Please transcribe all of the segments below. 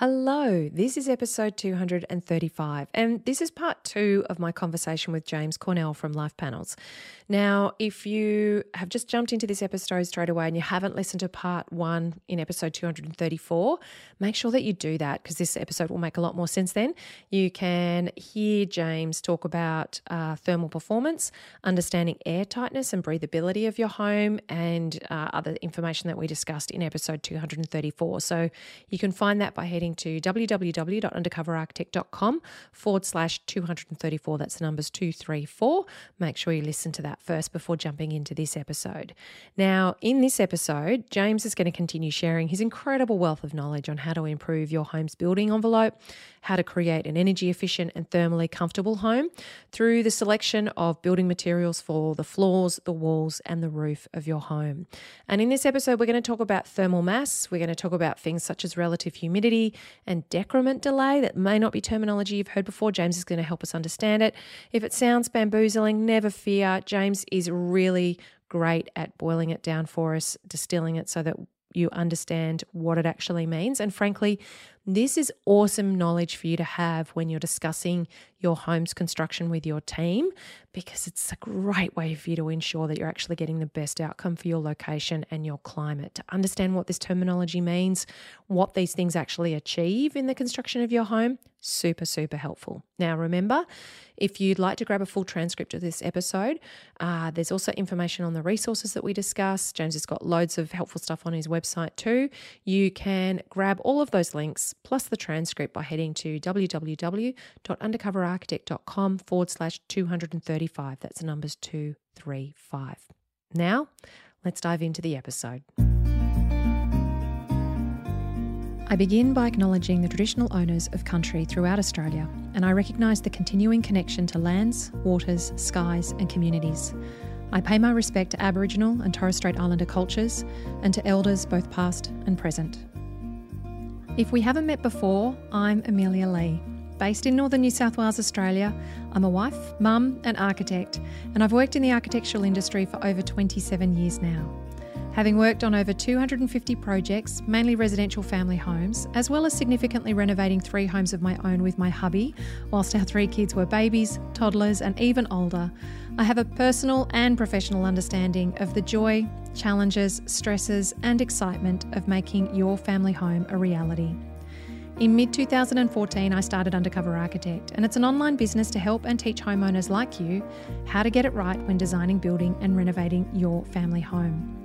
Hello, this is episode 235, and this is part two of my conversation with James Cornell from Life Panels. Now, if you have just jumped into this episode straight away and you haven't listened to part one in episode 234, make sure that you do that because this episode will make a lot more sense then. You can hear James talk about uh, thermal performance, understanding air tightness and breathability of your home, and uh, other information that we discussed in episode 234. So you can find that by heading heading to www.undercoverarchitect.com forward slash 234. That's the numbers 234. Make sure you listen to that first before jumping into this episode. Now, in this episode, James is going to continue sharing his incredible wealth of knowledge on how to improve your home's building envelope, how to create an energy efficient and thermally comfortable home through the selection of building materials for the floors, the walls, and the roof of your home. And in this episode, we're going to talk about thermal mass. We're going to talk about things such as relative humidity and decrement delay. That may not be terminology you've heard before. James is going to help us understand it. If it sounds bamboozling, never fear. James is really great at boiling it down for us, distilling it so that you understand what it actually means. And frankly, this is awesome knowledge for you to have when you're discussing your home's construction with your team because it's a great way for you to ensure that you're actually getting the best outcome for your location and your climate. To understand what this terminology means, what these things actually achieve in the construction of your home, super, super helpful. Now, remember, if you'd like to grab a full transcript of this episode, uh, there's also information on the resources that we discuss. James has got loads of helpful stuff on his website too. You can grab all of those links plus the transcript by heading to www.undercoverarchitect.com forward slash 235. That's the numbers 235. Now, let's dive into the episode. I begin by acknowledging the traditional owners of country throughout Australia, and I recognise the continuing connection to lands, waters, skies, and communities. I pay my respect to Aboriginal and Torres Strait Islander cultures and to elders both past and present. If we haven't met before, I'm Amelia Lee. Based in northern New South Wales, Australia, I'm a wife, mum, and architect, and I've worked in the architectural industry for over 27 years now. Having worked on over 250 projects, mainly residential family homes, as well as significantly renovating three homes of my own with my hubby, whilst our three kids were babies, toddlers, and even older, I have a personal and professional understanding of the joy, challenges, stresses, and excitement of making your family home a reality. In mid 2014, I started Undercover Architect, and it's an online business to help and teach homeowners like you how to get it right when designing, building, and renovating your family home.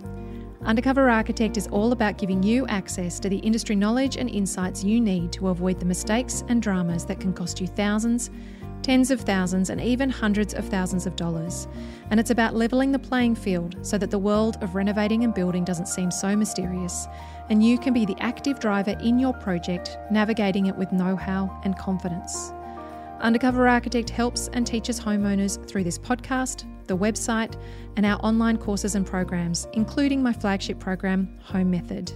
Undercover Architect is all about giving you access to the industry knowledge and insights you need to avoid the mistakes and dramas that can cost you thousands, tens of thousands, and even hundreds of thousands of dollars. And it's about levelling the playing field so that the world of renovating and building doesn't seem so mysterious, and you can be the active driver in your project, navigating it with know how and confidence. Undercover Architect helps and teaches homeowners through this podcast, the website, and our online courses and programs, including my flagship program, Home Method.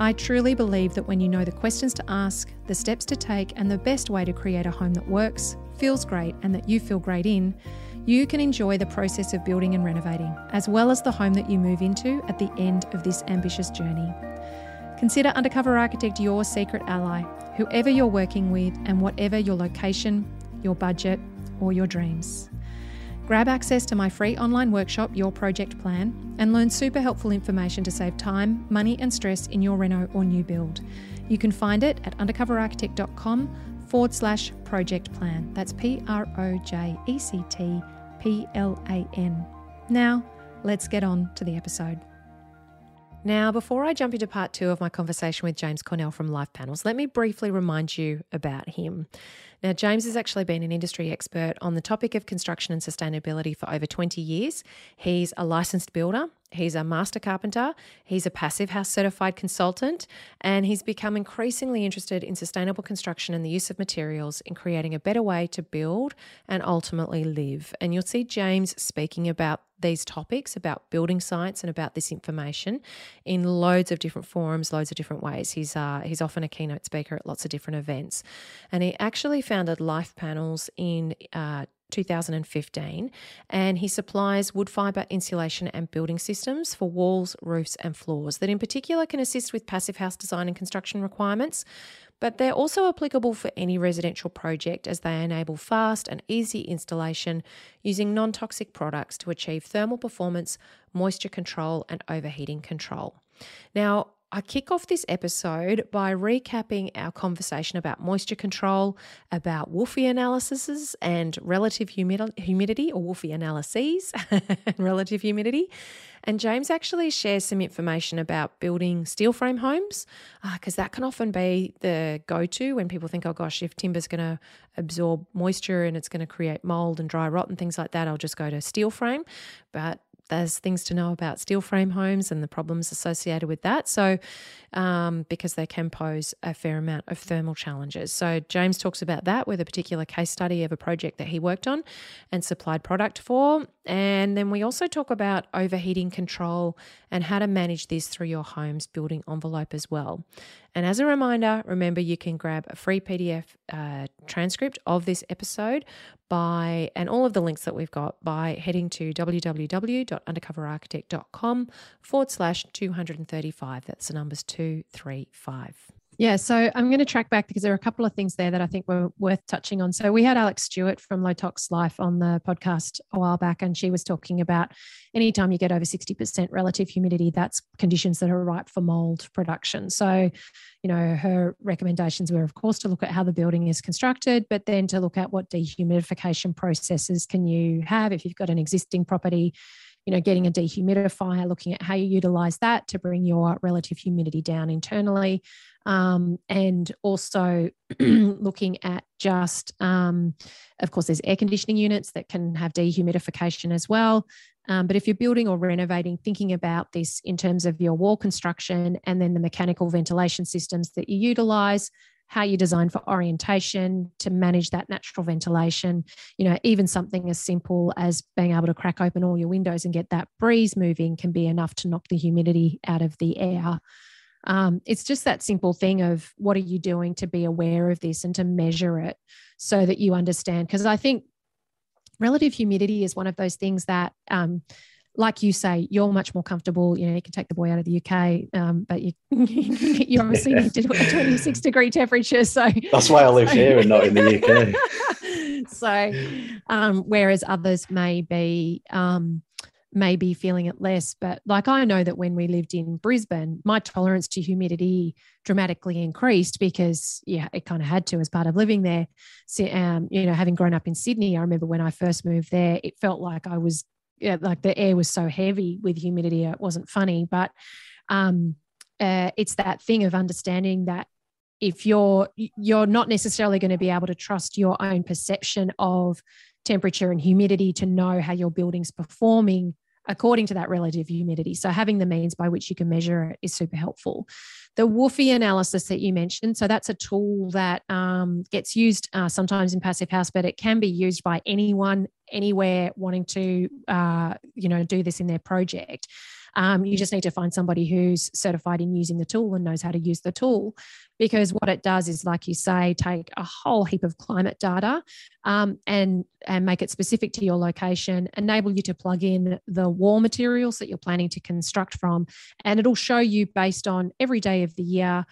I truly believe that when you know the questions to ask, the steps to take, and the best way to create a home that works, feels great, and that you feel great in, you can enjoy the process of building and renovating, as well as the home that you move into at the end of this ambitious journey. Consider Undercover Architect your secret ally, whoever you're working with, and whatever your location, your budget, or your dreams. Grab access to my free online workshop, Your Project Plan, and learn super helpful information to save time, money, and stress in your reno or new build. You can find it at undercoverarchitect.com forward slash project plan. That's P R O J E C T P L A N. Now, let's get on to the episode. Now, before I jump into part two of my conversation with James Cornell from Life Panels, let me briefly remind you about him. Now, James has actually been an industry expert on the topic of construction and sustainability for over 20 years. He's a licensed builder, he's a master carpenter, he's a passive house certified consultant, and he's become increasingly interested in sustainable construction and the use of materials in creating a better way to build and ultimately live. And you'll see James speaking about these topics about building science and about this information in loads of different forums, loads of different ways. He's uh, he's often a keynote speaker at lots of different events, and he actually founded Life Panels in. Uh, 2015, and he supplies wood fibre insulation and building systems for walls, roofs, and floors that, in particular, can assist with passive house design and construction requirements, but they're also applicable for any residential project as they enable fast and easy installation using non toxic products to achieve thermal performance, moisture control, and overheating control. Now, I kick off this episode by recapping our conversation about moisture control, about WUFI analyses and relative humidity, or WUFI analyses and relative humidity. And James actually shares some information about building steel frame homes, because uh, that can often be the go to when people think, oh gosh, if timber's going to absorb moisture and it's going to create mold and dry rot and things like that, I'll just go to steel frame. But there's things to know about steel frame homes and the problems associated with that. So, um, because they can pose a fair amount of thermal challenges. So, James talks about that with a particular case study of a project that he worked on and supplied product for. And then we also talk about overheating control and how to manage this through your home's building envelope as well. And as a reminder, remember you can grab a free PDF uh, transcript of this episode by, and all of the links that we've got by heading to www.undercoverarchitect.com forward slash 235. That's the numbers 235. Yeah, so I'm going to track back because there are a couple of things there that I think were worth touching on. So we had Alexx Stuart from Low Tox Life on the podcast a while back, and she was talking about anytime you get over 60% relative humidity, that's conditions that are ripe for mold production. So, you know, her recommendations were, of course, to look at how the building is constructed, but then to look at what dehumidification processes can you have if you've got an existing property you know, getting a dehumidifier, looking at how you utilize that to bring your relative humidity down internally. Um, and also looking at just, um, of course, there's air conditioning units that can have dehumidification as well. Um, but if you're building or renovating, thinking about this in terms of your wall construction and then the mechanical ventilation systems that you utilize, how you design for orientation to manage that natural ventilation. You know, even something as simple as being able to crack open all your windows and get that breeze moving can be enough to knock the humidity out of the air. Um, it's just that simple thing of what are you doing to be aware of this and to measure it so that you understand. Because I think relative humidity is one of those things that um, like you say, you're much more comfortable. You know, you can take the boy out of the UK, um, but you you obviously need to do a 26 degree temperature. So that's why I live so. here and not in the UK. so, um, whereas others may be um, may be feeling it less, but like I know that when we lived in Brisbane, my tolerance to humidity dramatically increased because yeah, it kind of had to as part of living there. So, um, you know, having grown up in Sydney, I remember when I first moved there, it felt like I was yeah, like the air was so heavy with humidity, it wasn't funny. But um, uh, it's that thing of understanding that if you're you're not necessarily going to be able to trust your own perception of temperature and humidity to know how your building's performing according to that relative humidity. So having the means by which you can measure it is super helpful. The WUFI analysis that you mentioned, so that's a tool that um, gets used uh, sometimes in passive house, but it can be used by anyone, anywhere wanting to, uh, you know, do this in their project. Um, you just need to find somebody who's certified in using the tool and knows how to use the tool. Because what it does is, like you say, take a whole heap of climate data um, and, and make it specific to your location, enable you to plug in the wall materials that you're planning to construct from. And it'll show you based on every day of the year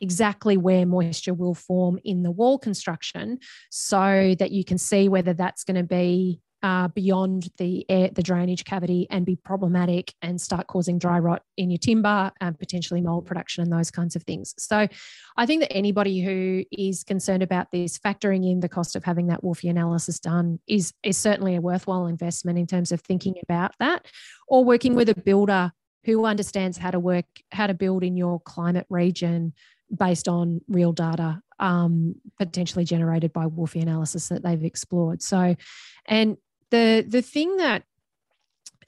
exactly where moisture will form in the wall construction so that you can see whether that's going to be uh, beyond the air, the drainage cavity and be problematic and start causing dry rot in your timber and potentially mold production and those kinds of things. So I think that anybody who is concerned about this, factoring in the cost of having that WUFI analysis done is, is certainly a worthwhile investment in terms of thinking about that or working with a builder who understands how to work, how to build in your climate region based on real data um, potentially generated by WUFI analysis that they've explored. So, and the the thing that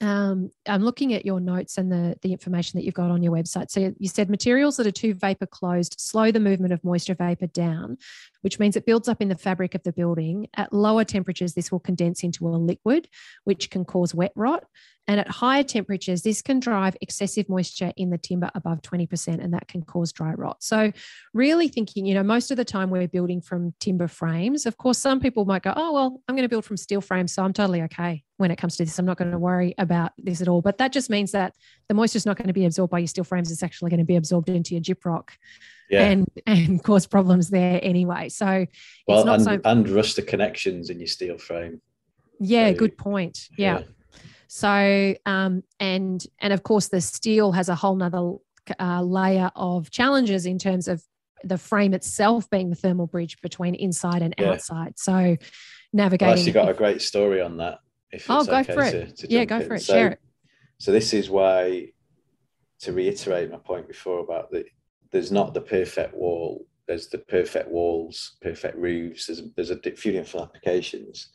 um, I'm looking at your notes and the, the information that you've got on your website. So you said materials that are too vapor closed slow the movement of moisture vapor down, which means it builds up in the fabric of the building. At lower temperatures, this will condense into a liquid, which can cause wet rot. And at higher temperatures, this can drive excessive moisture in the timber above 20%, and that can cause dry rot. So, really thinking, you know, most of the time we're building from timber frames. Of course, some people might go, oh, well, I'm going to build from steel frames. So I'm totally okay when it comes to this. I'm not going to worry about this at all. But that just means that the moisture is not going to be absorbed by your steel frames. It's actually going to be absorbed into your gyprock. Yeah. And, and cause problems there anyway. So, well, and, so- and rust the connections in your steel frame. Yeah, so, good point. yeah. yeah. So, um, and and of course, the steel has a whole nother uh, layer of challenges in terms of the frame itself being the thermal bridge between inside and yeah. outside. So, navigating. Well, actually, got a great story on that. If oh, go okay for it. To, to yeah, go in. for it. So, Share it. So this is why, to reiterate my point before about the, there's not the perfect wall. There's the perfect walls, perfect roofs. There's there's a few different applications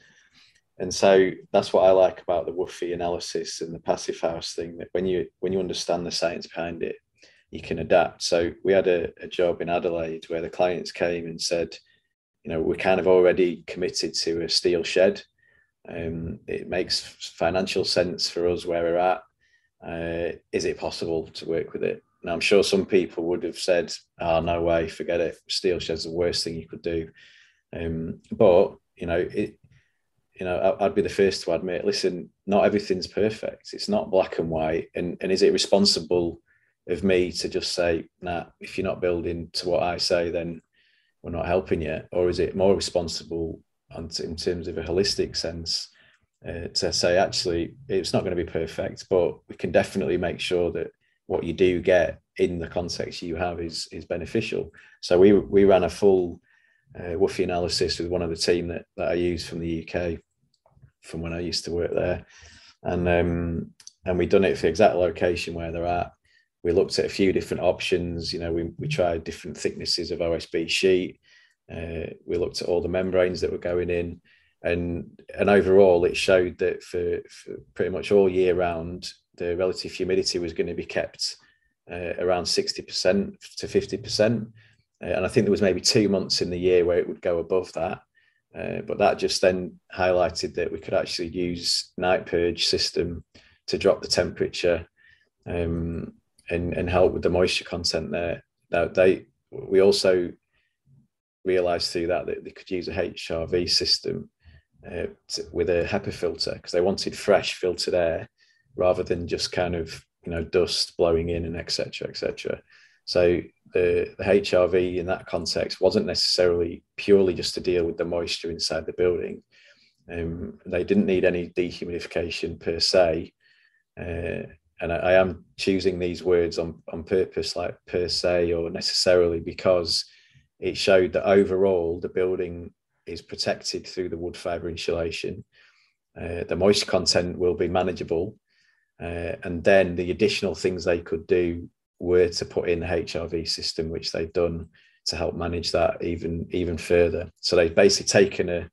and so that's what I like about the WUFI analysis and the passive house thing. That when you when you understand the science behind it, you can adapt. So we had a, a job in Adelaide where the clients came and said, you know, we're kind of already committed to a steel shed. Um, it makes financial sense for us where we're at. Uh, is it possible to work with it? Now, I'm sure some people would have said, "Oh, no way, forget it. Steel shed's the worst thing you could do." Um, but you know, it, you know, I'd be the first to admit, listen, not everything's perfect. It's not black and white. And, and is it responsible of me to just say, nah, if you're not building to what I say, then we're not helping you? Or is it more responsible in terms of a holistic sense uh, to say, actually, it's not going to be perfect, but we can definitely make sure that what you do get in the context you have is, is beneficial. So we, we ran a full uh, WUFI analysis with one of the team that, that I use from the UK from when I used to work there, and um, and we done it for the exact location where they're at. We looked at a few different options. You know, we we tried different thicknesses of OSB sheet. Uh, we looked at all the membranes that were going in, and and overall, it showed that for, for pretty much all year round, the relative humidity was going to be kept uh, around 60% to 50%. Uh, and I think there was maybe two months in the year where it would go above that. Uh, but that just then highlighted that we could actually use night purge system to drop the temperature um, and, and help with the moisture content there. Now they we also realized through that that they could use a HRV system uh, to, with a HEPA filter because they wanted fresh filtered air rather than just kind of you know dust blowing in and etc etc. So the, the HRV in that context wasn't necessarily purely just to deal with the moisture inside the building. Um, they didn't need any dehumidification per se. Uh, and I, I, am choosing these words on, on purpose, like per se or necessarily, because it showed that overall the building is protected through the wood fiber insulation. Uh, the moisture content will be manageable. Uh, and then the additional things they could do were to put in the HRV system, which they've done to help manage that even even further. So they've basically taken a,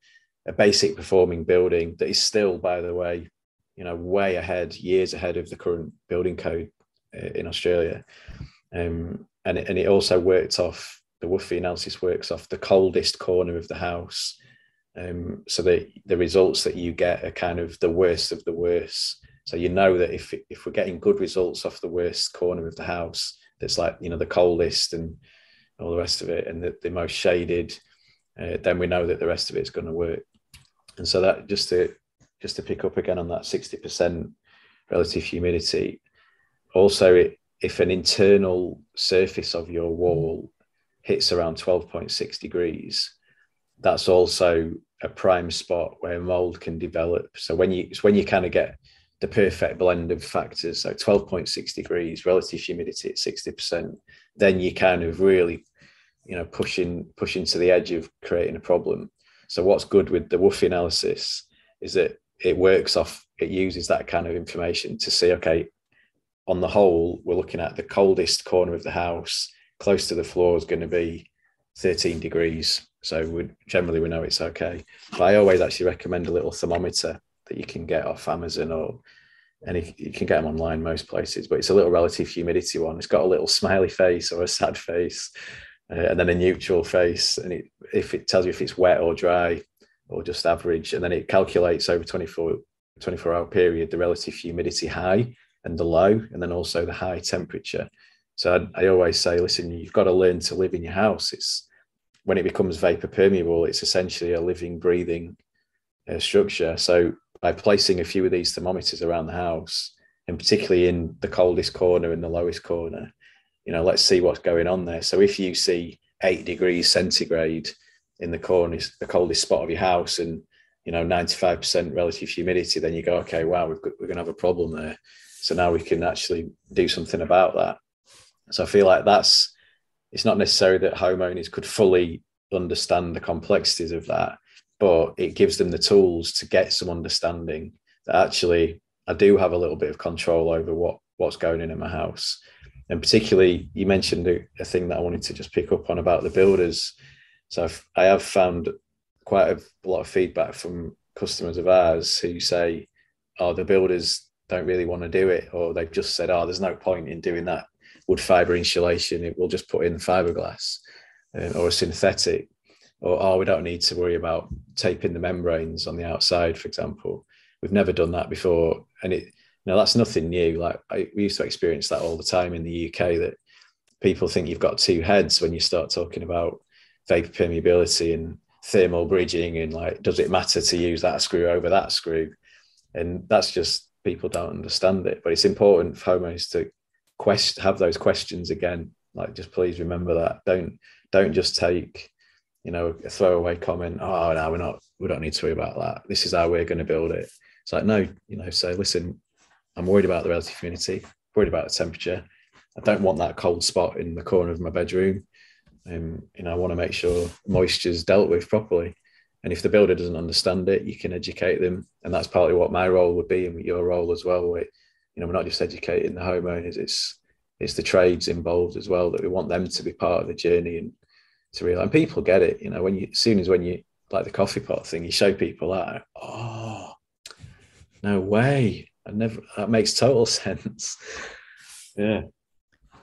a basic performing building that is still, by the way, you know, way ahead, years ahead of the current building code uh, in Australia. Um, and, it, and it also worked off the WUFI analysis works off the coldest corner of the house. Um, so the, the results that you get are kind of the worst of the worst. So you know that if if we're getting good results off the worst corner of the house, that's like you know the coldest and all the rest of it, and the, the most shaded, uh, then we know that the rest of it's going to work. And so that just to just to pick up again on that sixty percent relative humidity. Also, it, if an internal surface of your wall hits around twelve point six degrees, that's also a prime spot where mold can develop. So when you when you kind of get the perfect blend of factors. So 12.6 degrees, relative humidity at 60%, then you kind of really, you know, pushing pushing to the edge of creating a problem. So what's good with the WUFI analysis is that it works off, it uses that kind of information to see, okay, on the whole, we're looking at the coldest corner of the house, close to the floor is going to be 13 degrees. So we generally we know it's okay. But I always actually recommend a little thermometer that you can get off Amazon or any you can get them online most places. But it's a little relative humidity one. It's got a little smiley face or a sad face, uh, and then a neutral face. And it, if it tells you if it's wet or dry or just average, and then it calculates over 24 24 hour period, the relative humidity high and the low, and then also the high temperature. So I, I always say, listen, you've got to learn to live in your house. It's when it becomes vapor permeable, it's essentially a living, breathing uh, structure. So by placing a few of these thermometers around the house, and particularly in the coldest corner and the lowest corner, you know, let's see what's going on there. So if you see eight degrees centigrade in the corner, the coldest spot of your house, and you know 95% relative humidity, then you go, okay, wow, got, we're going to have a problem there. So now we can actually do something about that. So I feel like that's it's not necessary that homeowners could fully understand the complexities of that, but it gives them the tools to get some understanding that actually I do have a little bit of control over what what's going in in my house. And particularly, you mentioned a, a thing that I wanted to just pick up on about the builders. So I've, I have found quite a, a lot of feedback from customers of ours who say, "Oh, the builders don't really want to do it," or they've just said, "Oh, there's no point in doing that wood fiber insulation. It will just put in fiberglass uh, or a synthetic." Or, "Oh, we don't need to worry about taping the membranes on the outside, for example." We've never done that before, and it know that's nothing new. Like I, we used to experience that all the time in the UK. That people think you've got two heads when you start talking about vapor permeability and thermal bridging and like does it matter to use that screw over that screw and that's just people don't understand it but it's important for homeowners to quest have those questions again like just please remember that don't don't just take you know a throwaway comment oh no we're not we don't need to worry about that this is how we're going to build it it's like no you know say listen i'm worried about the relative humidity worried about the temperature i don't want that cold spot in the corner of my bedroom um, you know, I want to make sure moisture is dealt with properly. And if the builder doesn't understand it, you can educate them, and that's partly what my role would be, and your role as well. Where, you know, we're not just educating the homeowners; it's it's the trades involved as well that we want them to be part of the journey and to realize. And people get it, you know, when you as soon as when you like the coffee pot thing, you show people that, oh, no way, I never. That makes total sense. yeah.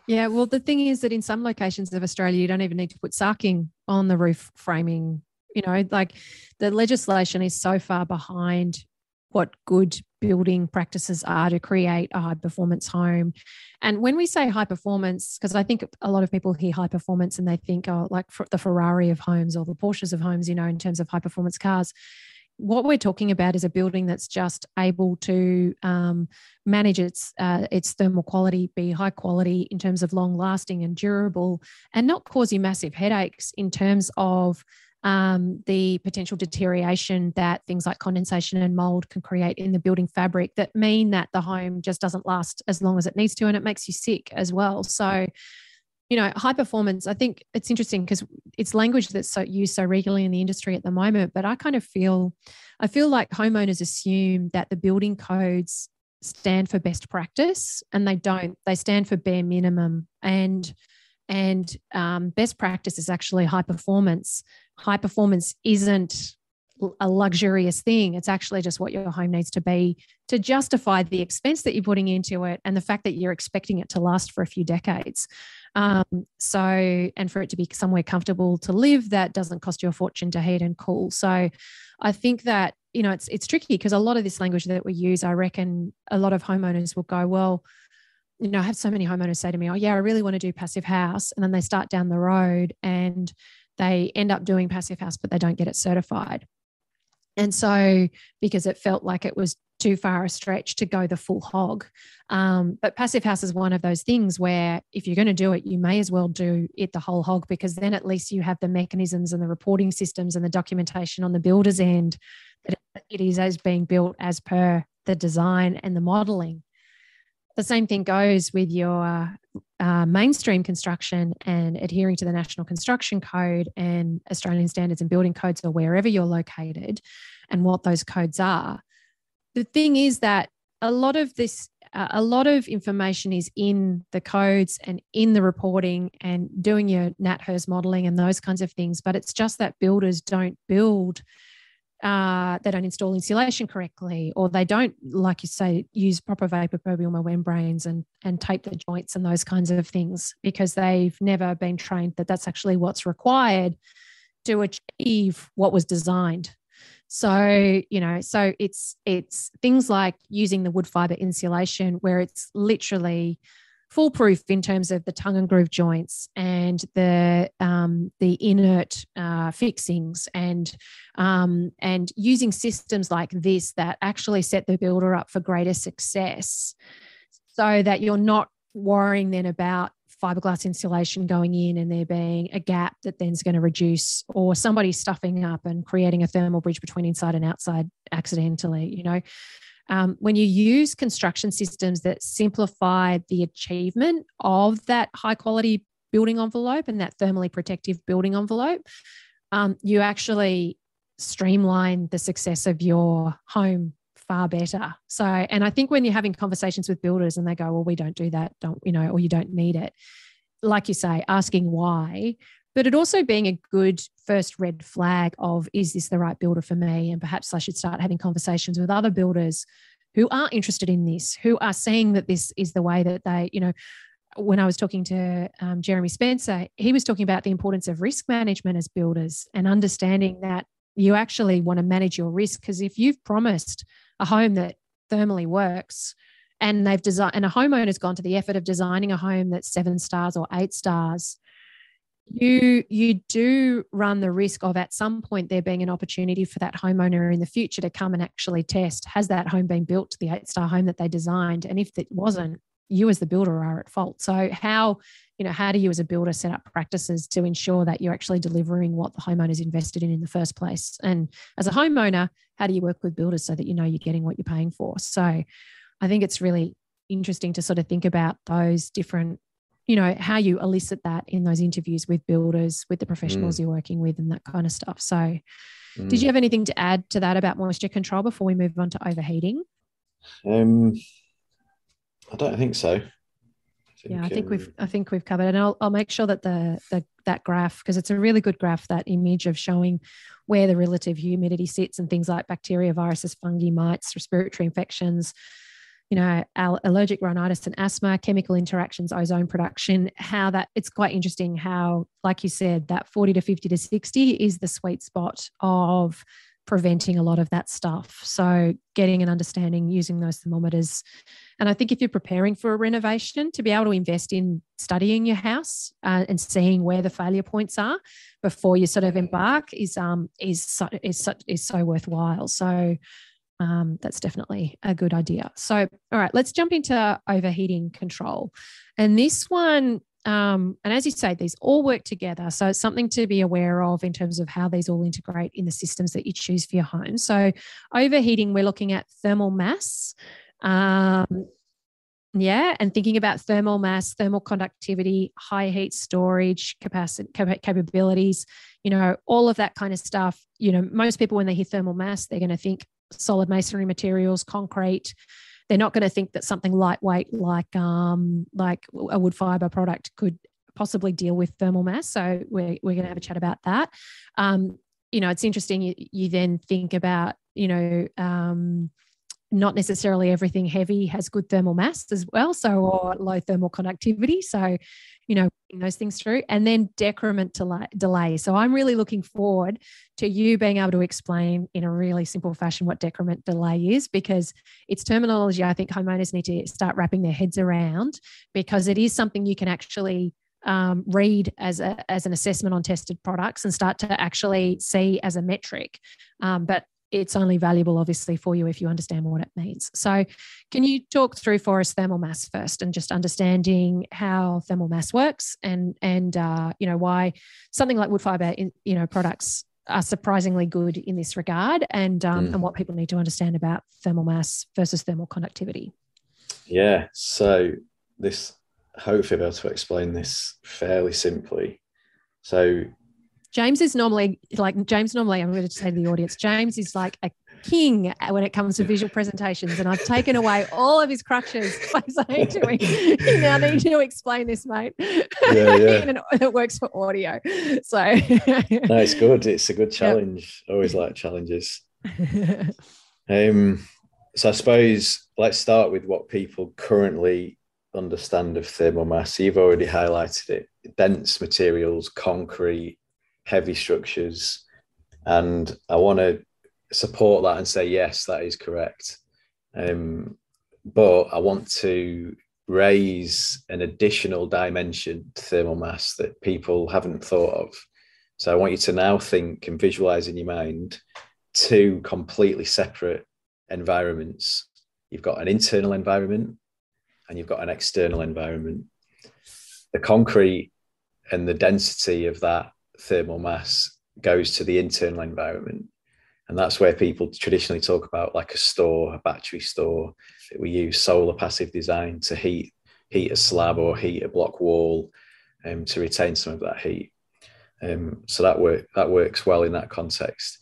Yeah, well, the thing is that in some locations of Australia, you don't even need to put sarking on the roof framing. You know, like the legislation is so far behind what good building practices are to create a high performance home. And when we say high performance, because I think a lot of people hear high performance and they think, oh, like the Ferrari of homes or the Porsches of homes, you know, in terms of high performance cars what we're talking about is a building that's just able to um, manage its uh, its thermal quality, be high quality in terms of long lasting and durable, and not cause you massive headaches in terms of um, the potential deterioration that things like condensation and mold can create in the building fabric that mean that the home just doesn't last as long as it needs to, and it makes you sick as well. So you know, high performance, I think it's interesting because it's language that's so used so regularly in the industry at the moment. But I kind of feel, I feel like homeowners assume that the building codes stand for best practice, and they don't. They stand for bare minimum, and and um, best practice is actually high performance. High performance isn't a luxurious thing. It's actually just what your home needs to be to justify the expense that you're putting into it and the fact that you're expecting it to last for a few decades. Um, so, and for it to be somewhere comfortable to live that doesn't cost you a fortune to heat and cool. So, I think that you know it's it's tricky because a lot of this language that we use, I reckon, a lot of homeowners will go, well. You know, I have so many homeowners say to me, "Oh, yeah, I really want to do passive house," and then they start down the road and they end up doing passive house, but they don't get it certified. And so, because it felt like it was too far a stretch to go the full hog. Um, but passive house is one of those things where if you're going to do it, you may as well do it the whole hog because then at least you have the mechanisms and the reporting systems and the documentation on the builder's end that it is as being built as per the design and the modeling. The same thing goes with your uh, mainstream construction and adhering to the National Construction Code and Australian standards and building codes or wherever you're located and what those codes are the thing is that a lot of this uh, a lot of information is in the codes and in the reporting and doing your NatHERS modeling and those kinds of things. But it's just that builders don't build, uh, they don't install insulation correctly, or they don't, like you say, use proper vapor permeable membranes and, and tape the joints and those kinds of things because they've never been trained that that's actually what's required to achieve what was designed. So, you know, so it's it's things like using the wood fiber insulation where it's literally foolproof in terms of the tongue and groove joints and the um, the inert uh, fixings and um, and using systems like this that actually set the builder up for greater success, so that you're not worrying then about fiberglass insulation going in and there being a gap that then is going to reduce or somebody stuffing up and creating a thermal bridge between inside and outside accidentally you know um, when you use construction systems that simplify the achievement of that high quality building envelope and that thermally protective building envelope um, you actually streamline the success of your home far better. So, and I think when you're having conversations with builders and they go, well, we don't do that, don't, you know, or you don't need it, like you say, asking why, but it also being a good first red flag of, is this the right builder for me? And perhaps I should start having conversations with other builders who are interested in this, who are seeing that this is the way that they, you know, when I was talking to um, Jeremy Spencer, he was talking about the importance of risk management as builders and understanding that you actually want to manage your risk because if you've promised a home that thermally works and they've designed and a homeowner's gone to the effort of designing a home that's seven stars or eight stars you you do run the risk of at some point there being an opportunity for that homeowner in the future to come and actually test has that home been built to the eight star home that they designed? And if it wasn't you as the builder are at fault. So how you know how do you as a builder set up practices to ensure that you're actually delivering what the homeowner's invested in in the first place? And as a homeowner how do you work with builders so that you know you're getting what you're paying for? So i think it's really interesting to sort of think about those different you know how you elicit that in those interviews with builders with the professionals mm. you're working with and that kind of stuff so mm. did you mm. have anything to add to that about moisture control before we move on to overheating um i don't think so yeah, I think we've I think we've covered it. And I'll, I'll make sure that the, the that graph because it's a really good graph that image of showing where the relative humidity sits and things like bacteria, viruses, fungi, mites, respiratory infections, you know, allergic rhinitis and asthma, chemical interactions, ozone production. How that it's quite interesting how, like you said, that forty to fifty to sixty is the sweet spot of preventing a lot of that stuff. So, getting an understanding using those thermometers. And I think if you're preparing for a renovation, to be able to invest in studying your house uh, and seeing where the failure points are before you sort of embark is um is is is so worthwhile. So. Um, that's definitely a good idea. So, all right, let's jump into overheating control. And this one um, and as you say, these all work together. So it's something to be aware of in terms of how these all integrate in the systems that you choose for your home. So overheating, we're looking at thermal mass. Um, yeah, and thinking about thermal mass, thermal conductivity, high heat storage capacity capabilities, you know, all of that kind of stuff. You know, most people when they hear thermal mass, they're going to think solid masonry materials, concrete, they're not going to think that something lightweight like um, like a wood fiber product could possibly deal with thermal mass. So we're, we're going to have a chat about that. Um, you know, it's interesting. You, you then think about, you know, um, not necessarily everything heavy has good thermal mass as well. So, or low thermal conductivity. So, you know, those things through. And then decrement delay. So, I'm really looking forward to you being able to explain in a really simple fashion what decrement delay is because it's terminology I think homeowners need to start wrapping their heads around because it is something you can actually um, read as a as an assessment on tested products and start to actually see as a metric. Um, but it's only valuable obviously for you if you understand what it means. So can you talk through for us thermal mass first and just understanding how thermal mass works and and uh, you know why something like wood fiber in, you know products are surprisingly good in this regard and um, mm. and what people need to understand about thermal mass versus thermal conductivity? Yeah so this hopefully be able to explain this fairly simply. So James is normally like James normally I'm going to say to the audience James is like a king when it comes to visual presentations and I've taken away all of his crutches by saying to him you now need to explain this mate. Yeah, yeah. and it works for audio so. No it's good. It's a good challenge. Yep. always like challenges. Um so I suppose let's start with what people currently understand of thermal mass. You've already highlighted it dense materials concrete heavy structures. And I want to support that and say yes, that is correct. Um, but I want to raise an additional dimension to thermal mass that people haven't thought of. So I want you to now think and visualize in your mind two completely separate environments. You've got an internal environment and you've got an external environment. The concrete and the density of that thermal mass goes to the internal environment. And that's where people traditionally talk about like a store, a battery store. That we use solar passive design to heat heat a slab or heat a block wall um, to retain some of that heat. Um, so that work that works well in that context.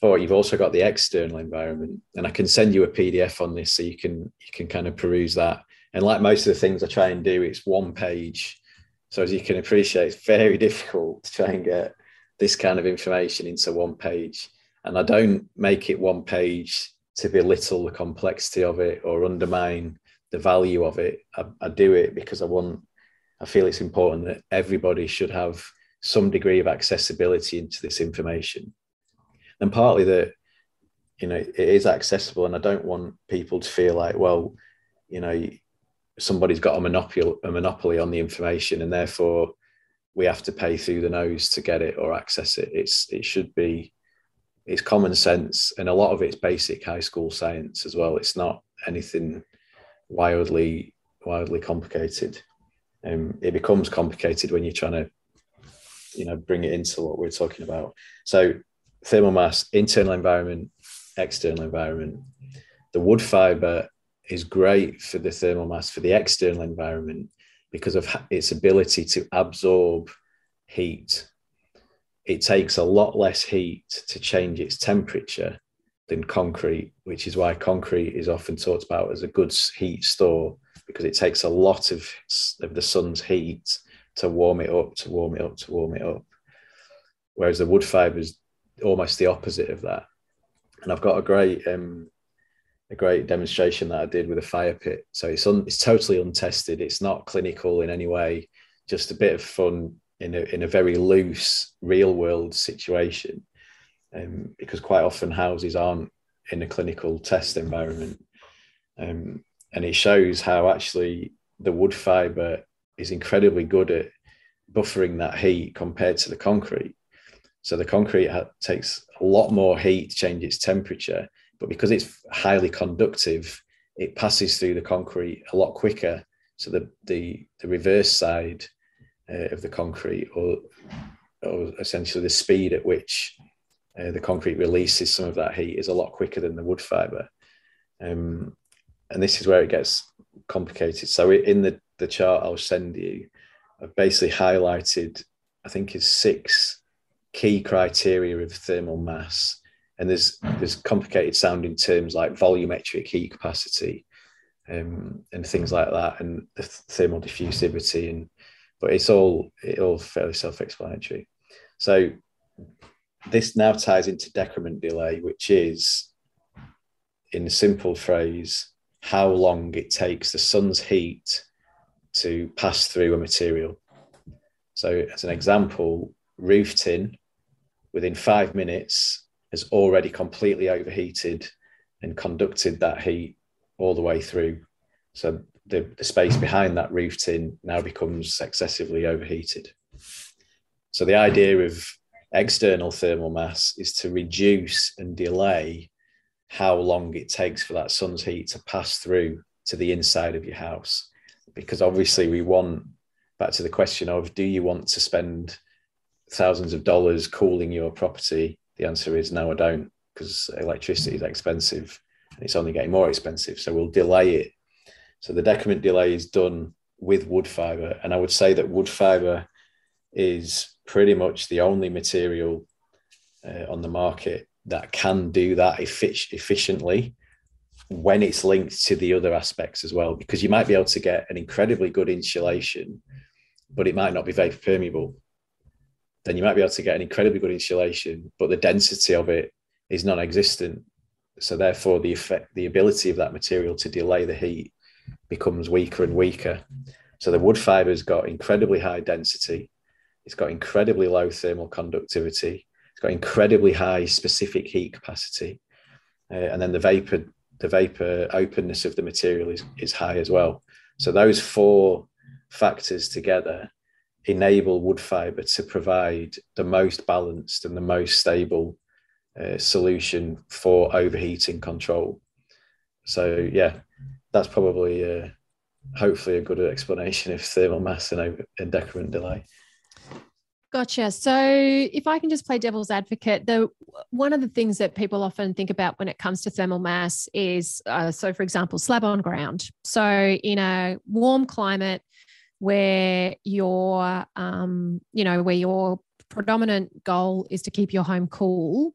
But you've also got the external environment, and I can send you a PDF on this so you can you can kind of peruse that. And like most of the things I try and do, it's one page. So as you can appreciate, it's very difficult to try and get this kind of information into one page. And I don't make it one page to belittle the complexity of it or undermine the value of it. I, I do it because I want, I feel it's important that everybody should have some degree of accessibility into this information. And partly that, you know, it is accessible and I don't want people to feel like, well, you know, somebody's got a monopoly, a monopoly on the information and therefore we have to pay through the nose to get it or access it. It's, it should be it's common sense and a lot of it's basic high school science as well. It's not anything wildly wildly complicated. Um, it becomes complicated when you're trying to you know bring it into what we're talking about. So thermal mass internal environment external environment the wood fiber is great for the thermal mass for the external environment because of its ability to absorb heat it takes a lot less heat to change its temperature than concrete, which is why concrete is often talked about as a good heat store because it takes a lot of, of the sun's heat to warm it up, to warm it up, to warm it up. Whereas the wood fiber is almost the opposite of that. And I've got a great um, a great demonstration that I did with a fire pit. So it's un, it's totally untested. It's not clinical in any way. Just a bit of fun in a, in a very loose real world situation um, because quite often houses aren't in a clinical test environment um, and it shows how actually the wood fiber is incredibly good at buffering that heat compared to the concrete so the concrete ha- takes a lot more heat to change its temperature but because it's highly conductive it passes through the concrete a lot quicker so the the, the reverse side uh, of the concrete or, or essentially the speed at which uh, the concrete releases some of that heat is a lot quicker than the wood fiber. Um, and this is where it gets complicated. So in the, the chart I'll send you, I've basically highlighted, I think is six key criteria of thermal mass. And there's there's complicated sounding terms like volumetric heat capacity um, and things like that, and the thermal diffusivity and but it's all it all fairly self-explanatory. So this now ties into decrement delay, which is, in a simple phrase, how long it takes the sun's heat to pass through a material. So, as an example, roof tin within five minutes has already completely overheated and conducted that heat all the way through. So the, the space behind that roof tin now becomes excessively overheated. So the idea of external thermal mass is to reduce and delay how long it takes for that sun's heat to pass through to the inside of your house. Because obviously, we want back to the question of do you want to spend thousands of dollars cooling your property? The answer is no, I don't, because electricity is expensive and it's only getting more expensive. So we'll delay it so the decrement delay is done with wood fiber. And I would say that wood fiber is pretty much the only material uh, on the market that can do that effic- efficiently when it's linked to the other aspects as well. Because you might be able to get an incredibly good insulation, but it might not be very permeable. Then you might be able to get an incredibly good insulation, but the density of it is non existent. So therefore, the effect, the ability of that material to delay the heat becomes weaker and weaker. So the wood fiber's got incredibly high density. It's got incredibly low thermal conductivity. It's got incredibly high specific heat capacity, uh, and then the vapor the vapor openness of the material is, is high as well. So those four factors together enable wood fiber to provide the most balanced and the most stable uh, solution for overheating control. So yeah, that's probably uh, hopefully a good explanation of thermal mass and, over, and decrement delay. Gotcha. So if I can just play devil's advocate, the one of the things that people often think about when it comes to thermal mass is uh, so for example, slab on ground. So in a warm climate where your um, you know, where your predominant goal is to keep your home cool,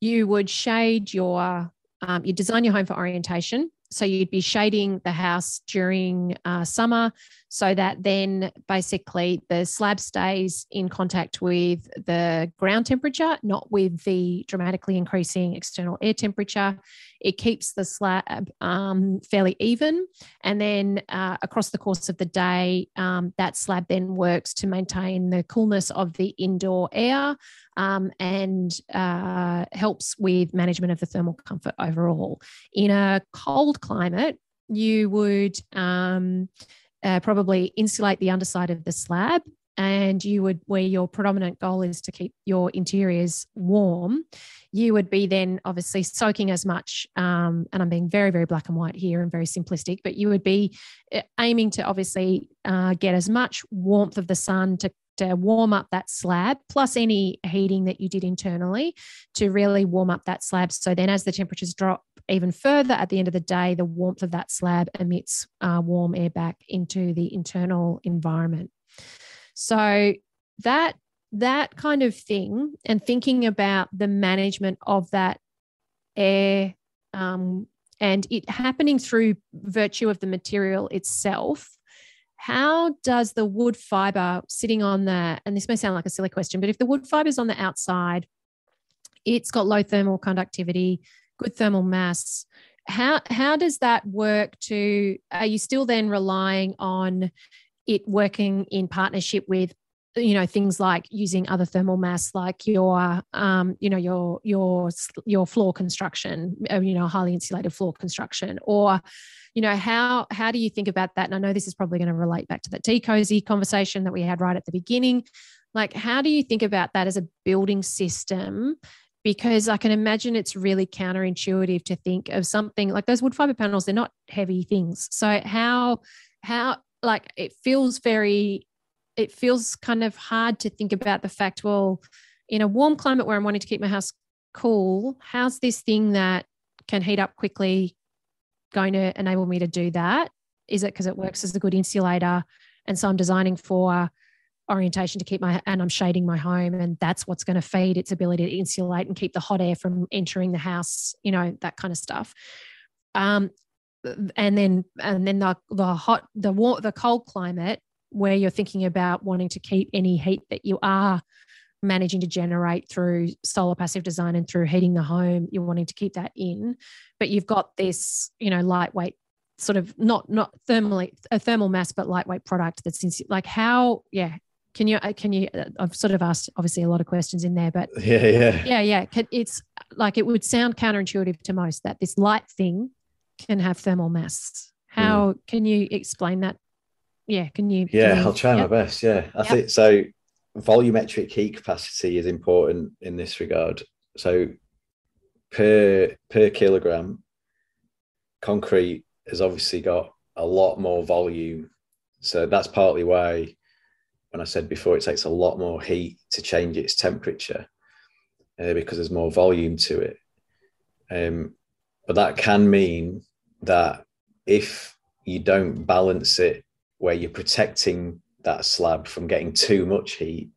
you would shade your um, you design your home for orientation. So you'd be shading the house during uh, summer so that then basically the slab stays in contact with the ground temperature, not with the dramatically increasing external air temperature. It keeps the slab um, fairly even. And then uh, across the course of the day, um, that slab then works to maintain the coolness of the indoor air um, and uh, helps with management of the thermal comfort overall. In a cold climate, you would um, uh, probably insulate the underside of the slab and you would where your predominant goal is to keep your interiors warm you would be then obviously soaking as much um, and i'm being very very black and white here and very simplistic but you would be uh, aiming to obviously uh, get as much warmth of the sun to to warm up that slab, plus any heating that you did internally to really warm up that slab. So then, as the temperatures drop even further at the end of the day, the warmth of that slab emits uh, warm air back into the internal environment. So that that kind of thing, and thinking about the management of that air um, and it happening through virtue of the material itself. How does the wood fiber sitting on the, and this may sound like a silly question, but if the wood fiber is on the outside, it's got low thermal conductivity, good thermal mass. How how does that work to are you still then relying on it working in partnership with you know things like using other thermal mass like your um you know your your your floor construction uh, you know highly insulated floor construction? Or you know how how do you think about that? And i know this is probably going to relate back to that tea cozy conversation that we had right at the beginning. Like how do you think about that as a building system because I can imagine it's really counterintuitive to think of something like those wood fiber panels, they're not heavy things. So how how like it feels very it feels kind of hard to think about the fact, well, in a warm climate where I'm wanting to keep my house cool, how's this thing that can heat up quickly going to enable me to do that? Is it because it works as a good insulator? And so I'm designing for orientation to keep my and I'm shading my home and that's what's going to feed its ability to insulate and keep the hot air from entering the house you know that kind of stuff. Um and then and then the the hot the war the cold climate where you're thinking about wanting to keep any heat that you are managing to generate through solar passive design and through heating the home you're wanting to keep that in. But you've got this you know lightweight sort of not not thermally a thermal mass but lightweight product that's like how yeah can you, uh, can you, uh, I've sort of asked obviously a lot of questions in there, but yeah, yeah, yeah, yeah. It's like it would sound counterintuitive to most that this light thing can have thermal mass. How mm. can you explain that? Yeah, can you? Yeah, can you, I'll try yep. my best. Yeah, I yep. think so. Volumetric heat capacity is important in this regard. So per per kilogram, concrete has obviously got a lot more volume. So that's partly why when I said before, it takes a lot more heat to change its temperature uh, because there's more volume to it. Um, but that can mean that if you don't balance it where you're protecting that slab from getting too much heat,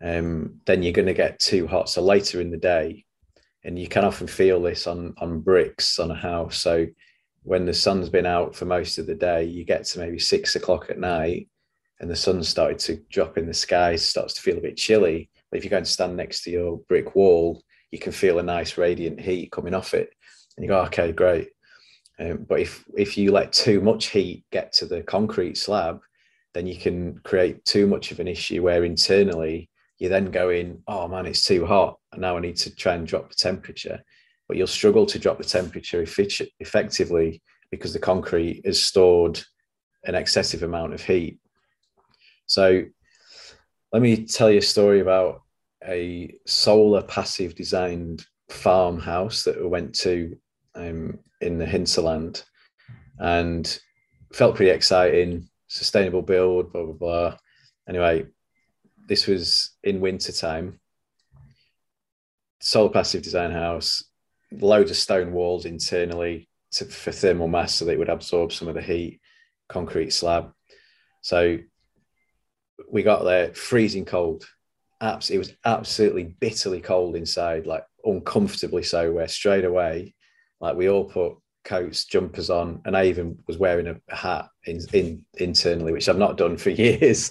um, then you're going to get too hot. So later in the day, and you can often feel this on on bricks on a house. So when the sun's been out for most of the day, you get to maybe six o'clock at night, and the sun started to drop in the sky, starts to feel a bit chilly. But if you go and stand next to your brick wall, you can feel a nice radiant heat coming off it. And you go, okay, great. Um, but if if you let too much heat get to the concrete slab, then you can create too much of an issue where internally you're then going, oh man, it's too hot. And now I need to try and drop the temperature. But you'll struggle to drop the temperature effectively because the concrete has stored an excessive amount of heat. So let me tell you a story about a solar passive designed farmhouse that we went to um, in the hinterland and felt pretty exciting sustainable build blah blah blah. Anyway this was in winter time. Solar passive design house loads of stone walls internally to, for thermal mass so that it would absorb some of the heat concrete slab. So we got there freezing cold abs- it was absolutely bitterly cold inside like uncomfortably so where straight away like we all put coats, jumpers on, and I even was wearing a hat in, in internally, which I've not done for years.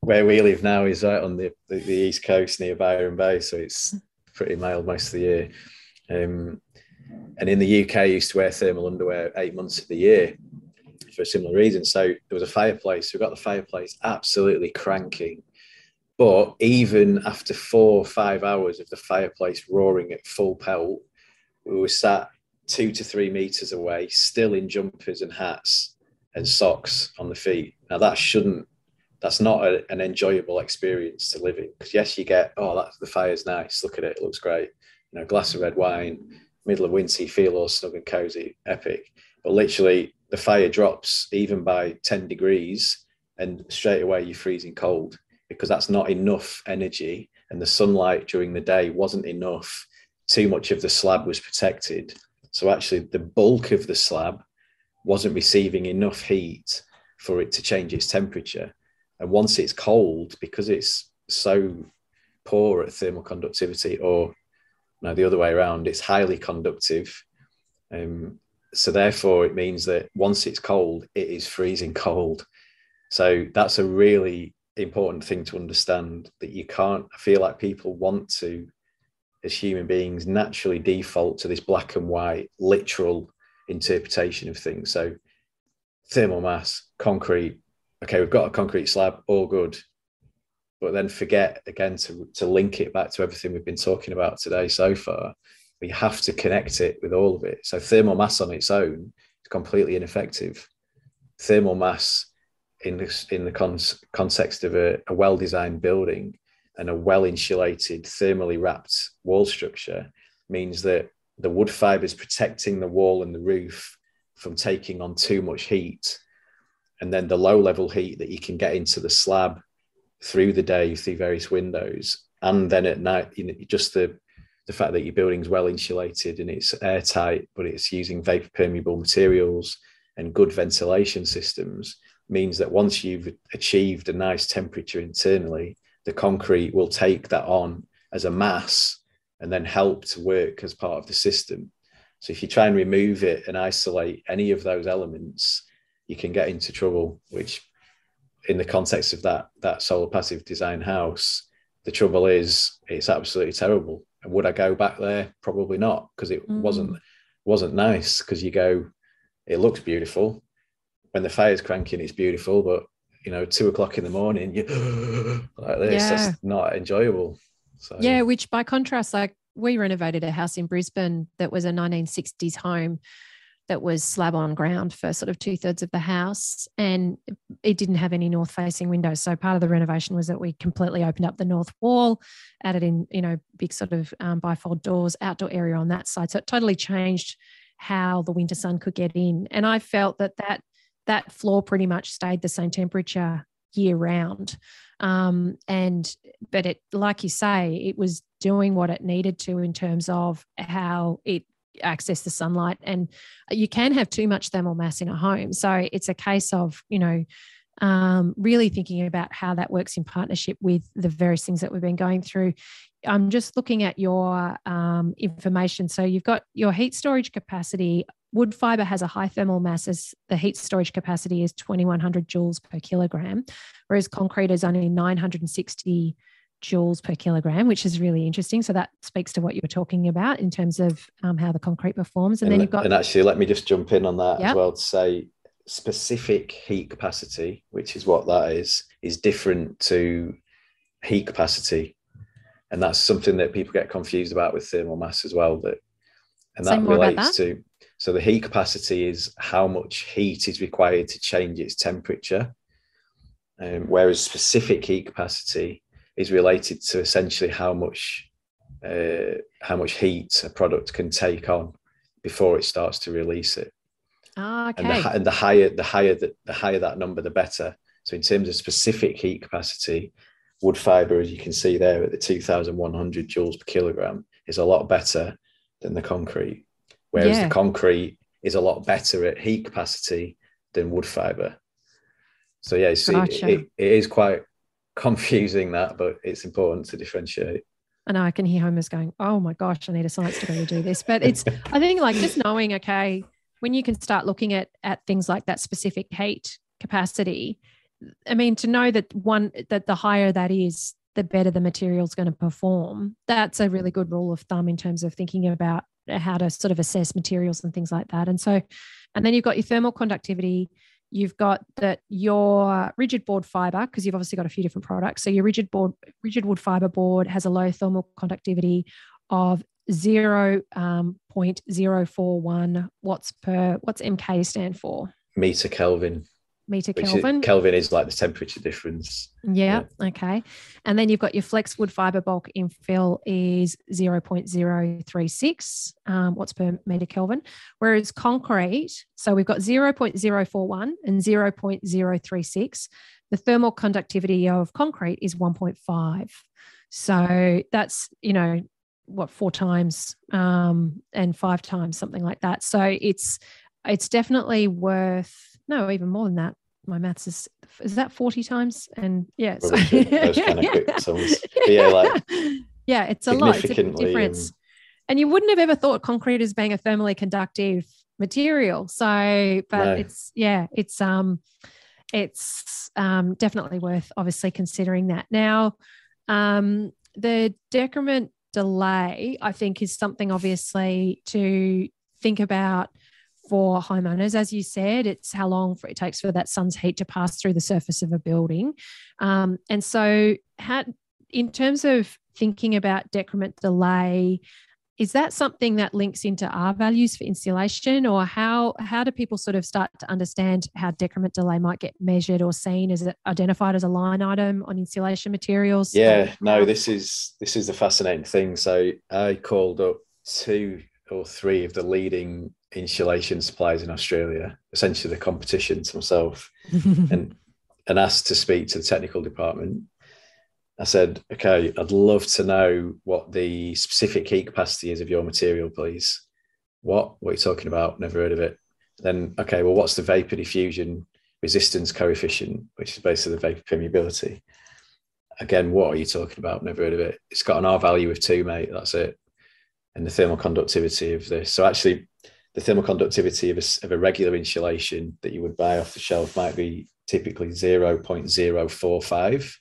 where we live now is right on the, the, the, east coast near Byron Bay, so it's pretty mild most of the year. Um, and in the UK, I used to wear thermal underwear eight months of the year for a similar reason. So there was a fireplace. We got the fireplace absolutely cranking. But even after four or five hours of the fireplace roaring at full pelt, we were sat two to three meters away, still in jumpers and hats and socks on the feet. Now that shouldn't, that's not a, an enjoyable experience to live in. Because yes, you get, oh, that the fire's nice. Look at it, it looks great. You know, glass of red wine, middle of winter, feel all snug and cozy, epic. But literally, the fire drops even by 10 degrees, and straight away you're freezing cold because that's not enough energy. And the sunlight during the day wasn't enough. Too much of the slab was protected so actually, the bulk of the slab wasn't receiving enough heat for it to change its temperature. And once it's cold, because it's so poor at thermal conductivity, or no, the other way around, it's highly conductive. Um, so therefore, it means that once it's cold, it is freezing cold. So that's a really important thing to understand that you can't I feel like people want to as human beings naturally default to this black and white literal interpretation of things. So thermal mass concrete okay we've got a concrete slab all good. But then forget again to, to link it back to everything we've been talking about today so far we have to connect it with all of it so thermal mass on its own is completely ineffective thermal mass in this in the con- context of a, a well-designed building and a well insulated, thermally wrapped wall structure means that the wood fibers protecting the wall and the roof from taking on too much heat. And then the low level heat that you can get into the slab through the day through various windows. And then at night, you know, just the, the fact that your building's well insulated and it's airtight, but it's using vapor permeable materials and good ventilation systems means that once you've achieved a nice temperature internally, the concrete will take that on as a mass and then help to work as part of the system. So if you try and remove it and isolate any of those elements, you can get into trouble, which in the context of that that solar passive design house, the trouble is it's absolutely terrible. Would I go back there? Probably not, because it mm. wasn't wasn't nice. Because you go, it looks beautiful. When the fire's cranking, it's beautiful, but you know, two o'clock in the morning, you like this. Yeah. That's not enjoyable. So yeah, which by contrast, like we renovated a house in Brisbane that was a 1960s home that was slab on ground for sort of two thirds of the house, and it didn't have any north facing windows. So part of the renovation was that we completely opened up the north wall, added in you know big sort of um, bifold doors, outdoor area on that side. So it totally changed how the winter sun could get in, and I felt that that that floor pretty much stayed the same temperature year round. Um, and but it, like you say, it was doing what it needed to in terms of how it access the sunlight and you can have too much thermal mass in a home. So it's a case of you know um, really thinking about how that works in partnership with the various things that we've been going through. I'm just looking at your um, information. So you've got your heat storage capacity. Wood fiber has a high thermal mass as the heat storage capacity is 2100 joules per kilogram, whereas concrete is only 960 joules per kilogram, which is really interesting. So that speaks to what you were talking about in terms of um, how the concrete performs. And, and, then you've got. And actually, let me just jump in on that yep. as well to say specific heat capacity, which is what that is, is different to heat capacity, and that's something that people get confused about with thermal mass as well. That and that relates that. to so the heat capacity is how much heat is required to change its temperature, um, whereas specific heat capacity is related to essentially how much uh, how much heat a product can take on before it starts to release it. Ah, okay. And the, and the higher the higher that the higher that number, the better. So in terms of specific heat capacity, wood fiber, as you can see there at the 2,100 joules per kilogram, is a lot better than the concrete. Whereas yeah. the concrete is a lot better at heat capacity than wood fiber. So yeah, gotcha. it, it, it is quite confusing that, but it's important to differentiate. I know I can hear Homer's going, "Oh my gosh, I need a science degree to do this." But it's, I think, like just knowing, okay, when you can start looking at at things like that specific heat capacity, I mean, to know that one that the higher that is, the better the material is going to perform. That's a really good rule of thumb in terms of thinking about how to sort of assess materials and things like that. And so, and then you've got your thermal conductivity. You've got that your rigid board fiber, because you've obviously got a few different products. So your rigid board, rigid wood fiber board has a low thermal conductivity of um, 0.041 watts per, what's MK stand for? Meter Kelvin meter Kelvin. Is, Kelvin is like the temperature difference. Yeah, yeah, Okay. And then you've got your flex wood fiber bulk infill is 0.036 um, watts per meter Kelvin. Whereas concrete, so we've got 0.041 and 0.036. The thermal conductivity of concrete is 1.5. So that's, you know, what four times um, and five times something like that so it's it's definitely worth no even more than that. My maths is is that 40 times? And yeah so, those kind of quick sums. yeah like yeah it's a lot it's a difference um, and you wouldn't have ever thought concrete as being a thermally conductive material. So but no. it's yeah it's um it's um definitely worth obviously considering that. Now um the decrement delay i think is something obviously to think about for homeowners. As you said, it's how long it takes for that sun's heat to pass through the surface of a building. Um, and so, how, in terms of thinking about decrement delay, is that something that links into R values for insulation, or how how do people sort of start to understand how decrement delay might get measured or seen? Is it identified as a line item on insulation materials? Yeah, no, this is this is the fascinating thing. So I called up two or three of the leading insulation suppliers in Australia, essentially the competition to myself, and and asked to speak to the technical department. I said, okay, I'd love to know what the specific heat capacity is of your material, please. What? What are you talking about? Never heard of it. Then, okay, well, what's the vapor diffusion resistance coefficient, which is basically the vapor permeability? Again, what are you talking about? Never heard of it. It's got an R value of two, mate. That's it. And the thermal conductivity of this. So actually, the thermal conductivity of a, of a regular insulation that you would buy off the shelf might be typically 0.045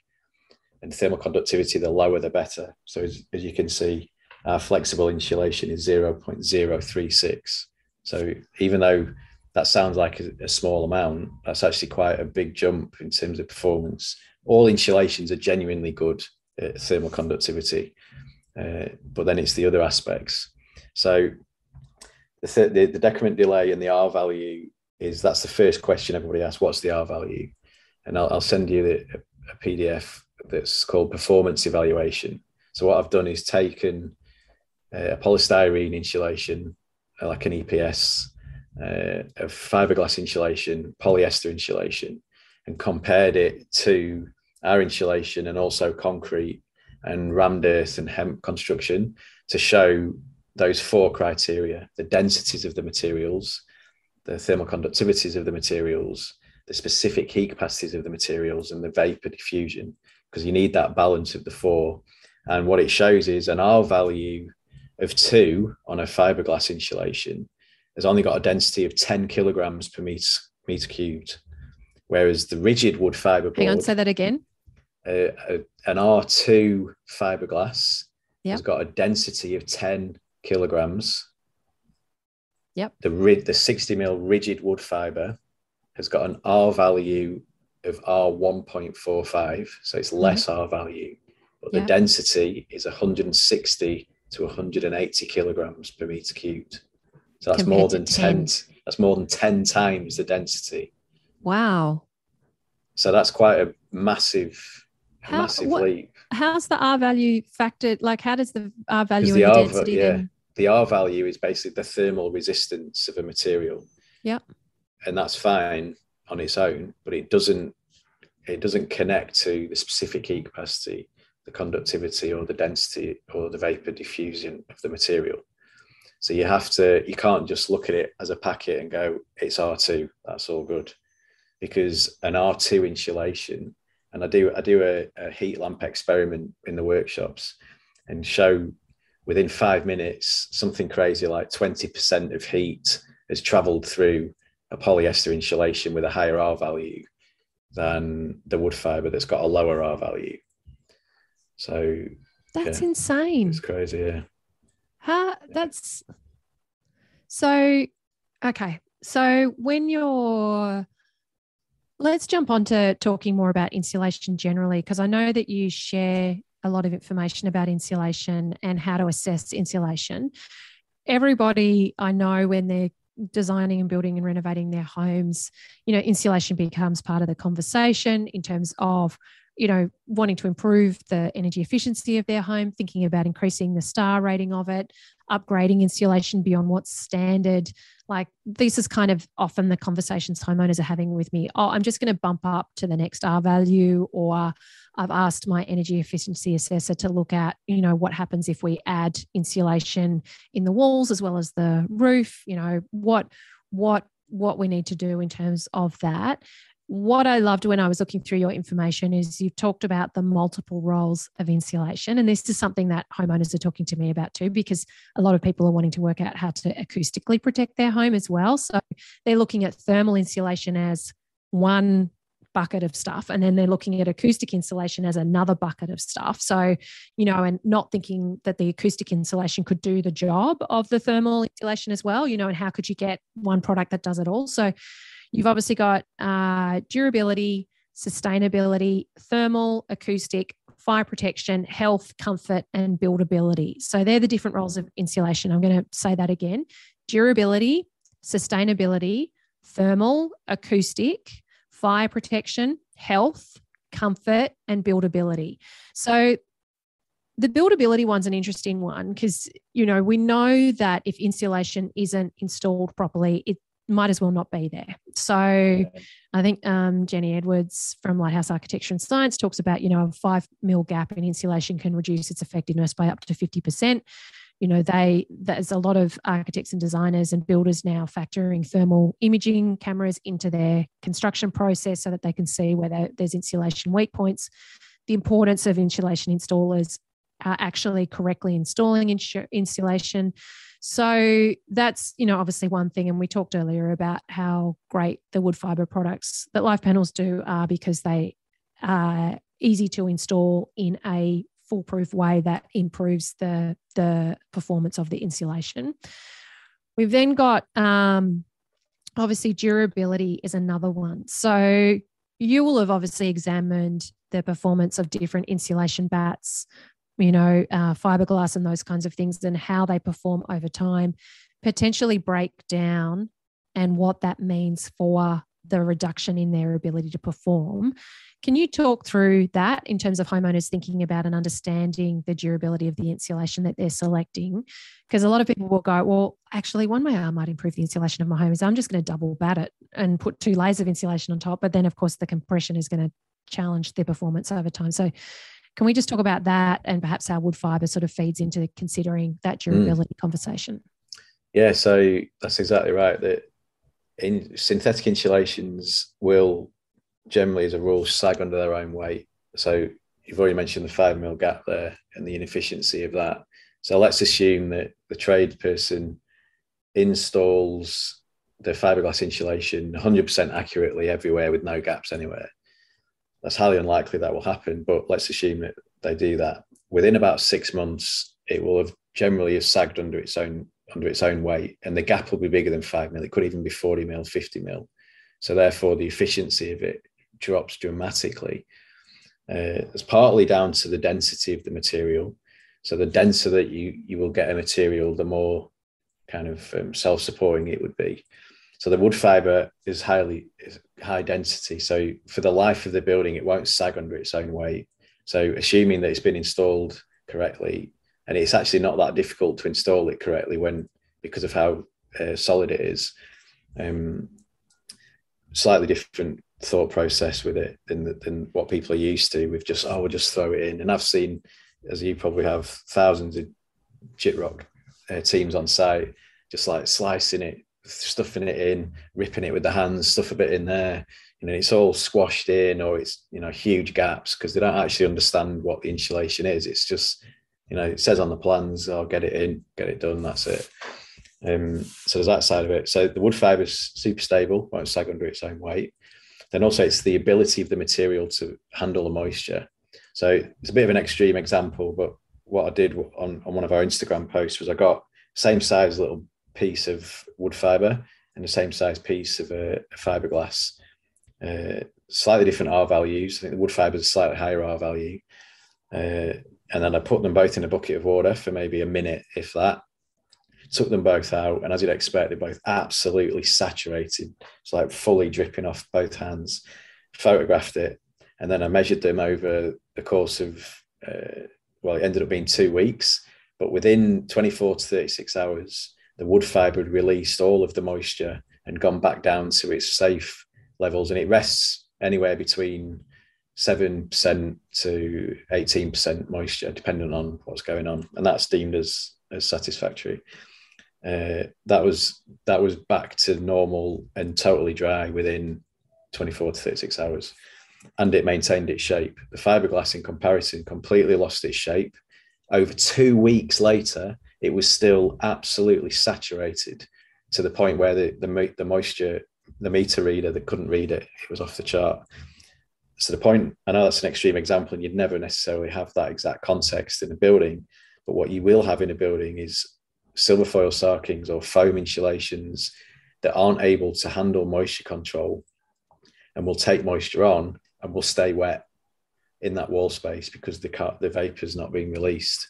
and thermal conductivity the lower the better. So as, as you can see our flexible insulation is 0.036 so even though that sounds like a, a, small amount that's actually quite a big jump in terms of performance. All insulations are genuinely good at thermal conductivity uh, but then it's the other aspects. So the, the, the decrement delay and the R value is that's the first question everybody asks. What's the R value? And I'll, I'll send you the, a, a PDF that's called performance evaluation. So what I've done is taken uh, a polystyrene insulation, uh, like an EPS, uh, of fiberglass insulation, polyester insulation, and compared it to our insulation and also concrete and rammed earth and hemp construction to show those four criteria the densities of the materials, the thermal conductivities of the materials, the specific heat capacities of the materials, and the vapor diffusion, because you need that balance of the four. And what it shows is an R value of two on a fiberglass insulation has only got a density of 10 kilograms per meter, meter cubed, whereas the rigid wood fiber board. Hang on, say that again. Uh, an R2 fiberglass yep. has got a density of 10 kilograms. Yep. The rid the 60 mil rigid wood fiber has got an R value of R 1.45, so it's less mm-hmm. R value. but the density is 160 to 180 kilograms per meter cubed. So that's Compared more than 10. 10. That's more than 10 times the density. Wow. So that's quite a massive, how, massive what, leap. How's the R value factored? Like, how does the R value the, R, density yeah, then? The R value is basically the thermal resistance of a material. Yeah, And that's fine on its own, but it doesn't it doesn't connect to the specific heat capacity, the conductivity or the density or the vapor diffusion of the material. So you have to, you can't just look at it as a packet and go, it's R2, that's all good. Because an R2 insulation, and I do I do a, a heat lamp experiment in the workshops and show within five minutes something crazy like 20% of heat has traveled through a polyester insulation with a higher R value than the wood fiber that's got a lower R value. So that's yeah, insane. It's crazy, yeah. How that's so okay. So when you're let's jump on to talking more about insulation generally, because I know that you share a lot of information about insulation and how to assess insulation. Everybody I know when they're designing and building and renovating their homes, you know, insulation becomes part of the conversation in terms of, you know, wanting to improve the energy efficiency of their home, thinking about increasing the star rating of it, upgrading insulation beyond what's standard. Like this is kind of often the conversations homeowners are having with me. Oh, I'm just going to bump up to the next R value, or I've asked my energy efficiency assessor to look at, you know, what happens if we add insulation in the walls as well as the roof, you know, what what what we need to do in terms of that. What I loved when I was looking through your information is you've talked about the multiple roles of insulation. And this is something that homeowners are talking to me about too, because a lot of people are wanting to work out how to acoustically protect their home as well. So they're looking at thermal insulation as one bucket of stuff and then they're looking at acoustic insulation as another bucket of stuff so you know and not thinking that the acoustic insulation could do the job of the thermal insulation as well you know and how could you get one product that does it all so you've obviously got uh, durability sustainability thermal acoustic fire protection health comfort and buildability. So they're the different roles of insulation. I'm going to say that again. Durability sustainability thermal acoustic fire protection, health, comfort, and buildability. So the buildability one's an interesting one because you know we know that if insulation isn't installed properly, it might as well not be there. So I think um, Jenny Edwards from Lighthouse Architecture and Science talks about, you know, a five mil gap in insulation can reduce its effectiveness by up to 50% you know they there's a lot of architects and designers and builders now factoring thermal imaging cameras into their construction process so that they can see whether there's insulation weak points. The importance of insulation installers are actually correctly installing insulation so that's you know obviously one thing and we talked earlier about how great the wood fiber products that Life Panels do are because they are easy to install in a foolproof way that improves the, the performance of the insulation. We've then got um, obviously durability is another one. So you will have obviously examined the performance of different insulation bats, you know, uh, fiberglass and those kinds of things, and how they perform over time, potentially break down and what that means for the reduction in their ability to perform. Can you talk through that in terms of homeowners thinking about and understanding the durability of the insulation that they're selecting? Because a lot of people will go, well, actually, one way I might improve the insulation of my home is I'm just going to double bat it and put two layers of insulation on top. But then, of course, the compression is going to challenge their performance over time. So, can we just talk about that and perhaps how wood fiber sort of feeds into considering that hmm. durability mm. conversation? Yeah, so that's exactly right. That in synthetic insulations will generally, as a rule, sag under their own weight. So you've already mentioned the five mil gap there and the inefficiency of that. So let's assume that the trade person installs the fiberglass insulation 100% accurately everywhere with no gaps anywhere. That's highly unlikely that will happen, but let's assume that they do that. Within about six months, it will have generally have sagged under its own under its own weight, and the gap will be bigger than five mil. It could even be 40 mil, 50 mil. So therefore, the efficiency of it drops dramatically. Uh, it's partly down to the density of the material. So the denser that you you will get a material, the more kind of um, self-supporting it would be. So the wood fiber is highly is high density. So for the life of the building, it won't sag under its own weight. So assuming that it's been installed correctly, and it's actually not that difficult to install it correctly when because of how uh, solid it is. Um, slightly different thought process with it than than what people are used to. We've just oh, we'll just throw it in. And I've seen, as you probably have, thousands of Gyprock uh, teams on site, just like slicing it, stuffing it in, ripping it with the hands, stuff a bit in there. You know, it's all squashed in, or it's you know huge gaps because they don't actually understand what the insulation is. It's just you know it says on the plans, "I'll oh, get it in, get it done." That's it. Um, so there's that side of it. So the wood fibre is super stable, won't sag under its own weight. Then also it's the ability of the material to handle the moisture. So it's a bit of an extreme example, but what I did on, on one of our Instagram posts was I got same size little piece of wood fibre and the same size piece of a, a fiberglass. Uh, slightly different R values. I think the wood fibre is slightly higher R value. Uh, and then I put them both in a bucket of water for maybe a minute, if that took them both out, and as you'd expect, they're both absolutely saturated. It's like fully dripping off both hands. Photographed it, and then I measured them over the course of uh, well, it ended up being two weeks, but within 24 to 36 hours, the wood fibre had released all of the moisture and gone back down to its safe levels, and it rests anywhere between 7% to 18% moisture, depending on what's going on. And that's deemed as, as satisfactory uh, that was that was back to normal and totally dry within 24 to 36 hours and it maintained its shape the fiberglass in comparison completely lost its shape over two weeks later it was still absolutely saturated to the point where the, the, the moisture the meter reader that couldn't read it it was off the chart so the point i know that's an extreme example and you'd never necessarily have that exact context in a building but what you will have in a building is silver foil sarkings or foam insulations that aren't able to handle moisture control and will take moisture on and will stay wet in that wall space because the the vapor is not being released.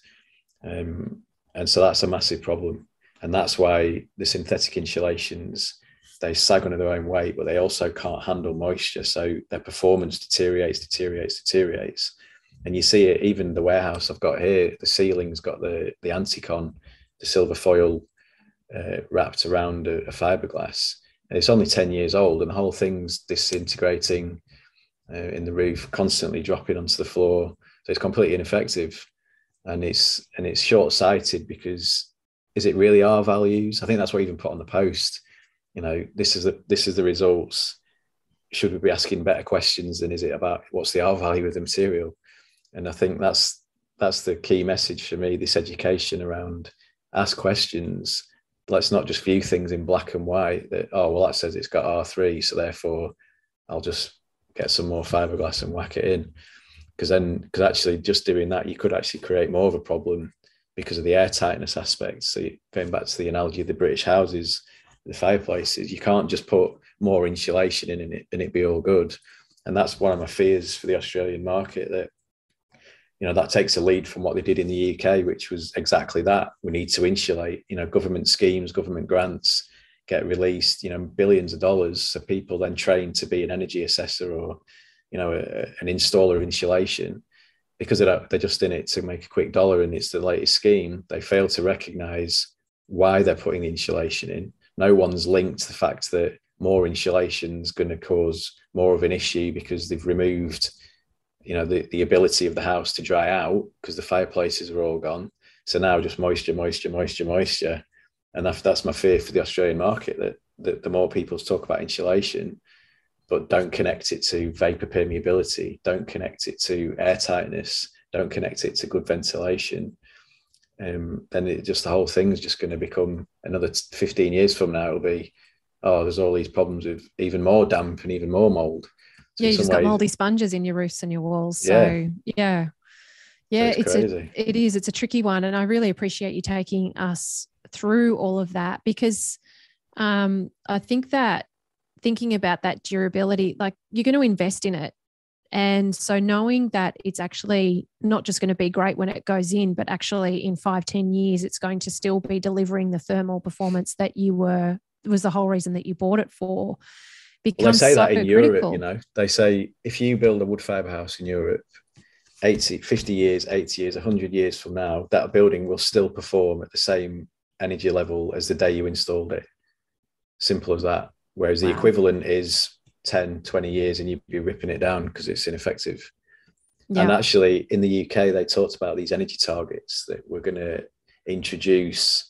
Um, and so that's a massive problem. And that's why the synthetic insulations, they sag under their own weight, but they also can't handle moisture. So their performance deteriorates, deteriorates, deteriorates. And you see it even the warehouse I've got here, the ceiling's got the, the Anticon the silver foil uh, wrapped around a, a, fiberglass. And it's only 10 years old, and the whole thing's disintegrating uh, in the roof, constantly dropping onto the floor. So it's completely ineffective. And it's and it's short-sighted because is it really R values? I think that's what I even put on the post. You know, this is the this is the results. Should we be asking better questions than is it about what's the R value of the material? And I think that's that's the key message for me. This education around ask questions. Let's not just view things in black and white that, oh, well, that says it's got R3, so therefore I'll just get some more fiberglass and whack it in. Because then, because actually just doing that, you could actually create more of a problem because of the air tightness aspect. So going back to the analogy of the British houses, the fireplaces, you can't just put more insulation in and it, and it be all good. And that's one of my fears for the Australian market that you know that takes a lead from what they did in the UK, which was exactly that. We need to insulate. You know, government schemes, government grants get released. You know, billions of dollars. So people then trained to be an energy assessor or, you know, a, an installer of insulation, because they're they're just in it to make a quick dollar and it's the latest scheme. They fail to recognise why they're putting the insulation in. No one's linked the fact that more insulation is going to cause more of an issue because they've removed you know the, the ability of the house to dry out because the fireplaces are all gone so now just moisture moisture moisture moisture and that's, that's my fear for the australian market that, that the more people talk about insulation but don't connect it to vapor permeability don't connect it to air tightness don't connect it to good ventilation um, then it just the whole thing's just going to become another 15 years from now it'll be oh there's all these problems with even more damp and even more mold yeah, you just got moldy sponges in your roofs and your walls. So yeah. Yeah. Yeah, it's, it's a, it is. It's a tricky one. And I really appreciate you taking us through all of that because um, I think that thinking about that durability, like you're going to invest in it And so knowing that it's actually not just going to be great when it goes in, but actually in five, ten years, it's going to still be delivering the thermal performance that you were was the whole reason that you bought it for. Becomes well, they say so that in critical. Europe, you know, they say if you build a wood fiber house in Europe, 80, 50 years, 80 years, 100 years from now, that building will still perform at the same energy level as the day you installed it. Simple as that. Whereas wow. the equivalent is 10, 20 years and you'd be ripping it down because it's ineffective. Yeah. And actually, in the UK, they talked about these energy targets that we're going to introduce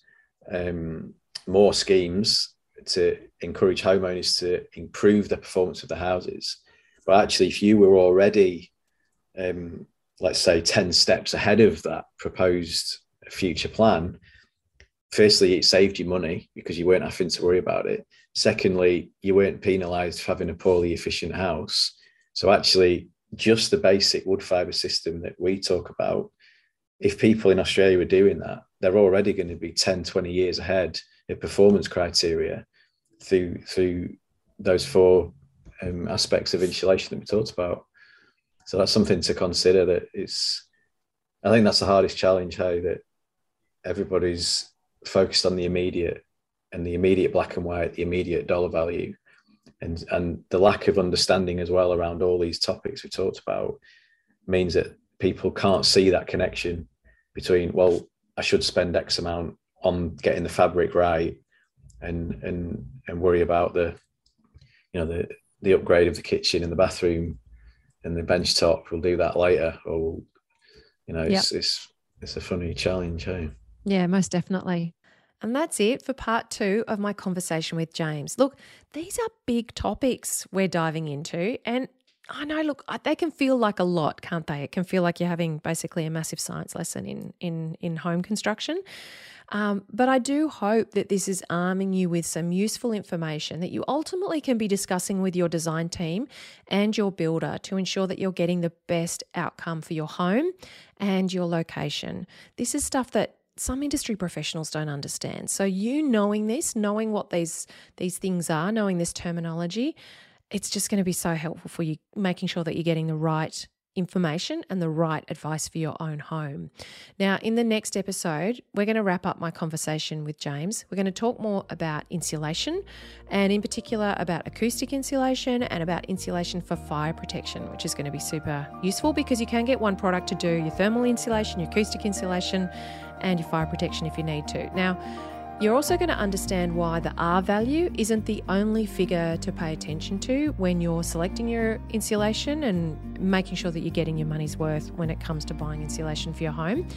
um, more schemes to encourage homeowners to improve the performance of the houses. But actually, if you were already, um, let's say, 10 steps ahead of that proposed future plan, firstly, it saved you money because you weren't having to worry about it. Secondly, you weren't penalised for having a poorly efficient house. So actually, just the basic wood fibre system that we talk about, if people in Australia were doing that, they're already going to be 10, 20 years ahead of performance criteria through through those four um, aspects of insulation that we talked about. So that's something to consider. That it's, I think that's the hardest challenge. How that everybody's focused on the immediate and the immediate black and white, the immediate dollar value, and and the lack of understanding as well around all these topics we talked about means that people can't see that connection between well, I should spend X amount on getting the fabric right, and and and worry about the, you know, the the upgrade of the kitchen and the bathroom and the bench top. We'll do that later, or we'll, you know, it's yep. it's it's a funny challenge, hey? Yeah, most definitely. And that's it for part two of my conversation with James. Look, these are big topics we're diving into. And I know, look, they can feel like a lot, can't they? It can feel like you're having basically a massive science lesson in in in home construction. Um, but I do hope that this is arming you with some useful information that you ultimately can be discussing with your design team and your builder to ensure that you're getting the best outcome for your home and your location. This is stuff that some industry professionals don't understand. So you knowing this, knowing what these these things are, knowing this terminology, it's just going to be so helpful for you making sure that you're getting the right information and the right advice for your own home. Now, in the next episode, we're going to wrap up my conversation with James. We're going to talk more about insulation and, in particular, about acoustic insulation and about insulation for fire protection, which is going to be super useful because you can get one product to do your thermal insulation, your acoustic insulation, and your fire protection if you need to. Now, you're also going to understand why the R value isn't the only figure to pay attention to when you're selecting your insulation and making sure that you're getting your money's worth when it comes to buying insulation for your home.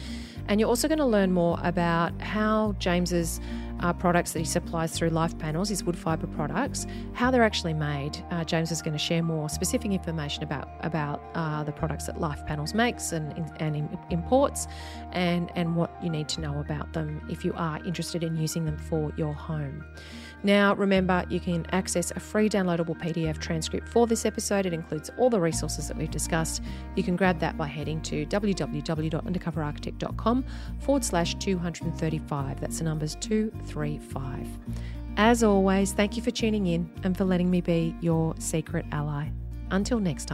And you're also going to learn more about how James's uh, products that he supplies through Life Panels, his wood fibre products, how they're actually made. Uh, James is going to share more specific information about about uh, the products that Life Panels makes and, and imports, and and what you need to know about them if you are interested in using them for your home. Now, remember, you can access a free downloadable PDF transcript for this episode. It includes all the resources that we've discussed. You can grab that by heading to www.undercoverarchitect.com forward slash 235. That's the numbers 235. As always, thank you for tuning in and for letting me be your secret ally. Until next time.